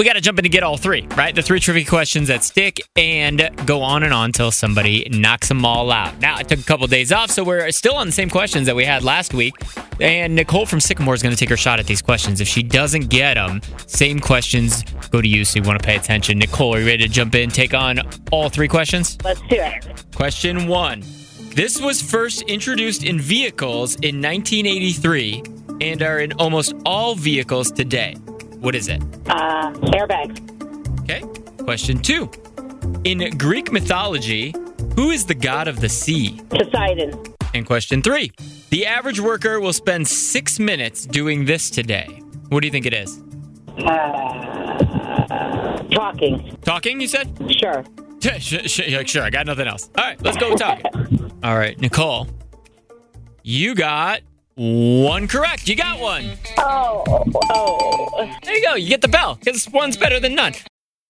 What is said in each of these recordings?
we got to jump in to get all three, right? The three trivia questions that stick and go on and on until somebody knocks them all out. Now, I took a couple days off, so we're still on the same questions that we had last week. And Nicole from Sycamore is going to take her shot at these questions. If she doesn't get them, same questions go to you, so you want to pay attention. Nicole, are you ready to jump in, take on all three questions? Let's do it. Question one. This was first introduced in vehicles in 1983 and are in almost all vehicles today. What is it? Uh, airbags. Okay. Question two. In Greek mythology, who is the god of the sea? Poseidon. And question three. The average worker will spend six minutes doing this today. What do you think it is? Uh, talking. Talking, you said? Sure. Sure, sure, sure, I got nothing else. All right, let's go with talking. All right, Nicole, you got one correct. You got one. Oh, oh. There you go. You get the bell because one's better than none.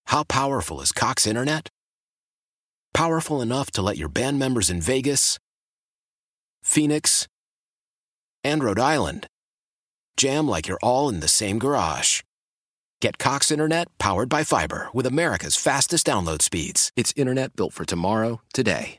How powerful is Cox Internet? Powerful enough to let your band members in Vegas, Phoenix, and Rhode Island jam like you're all in the same garage. Get Cox Internet powered by fiber with America's fastest download speeds. It's internet built for tomorrow, today.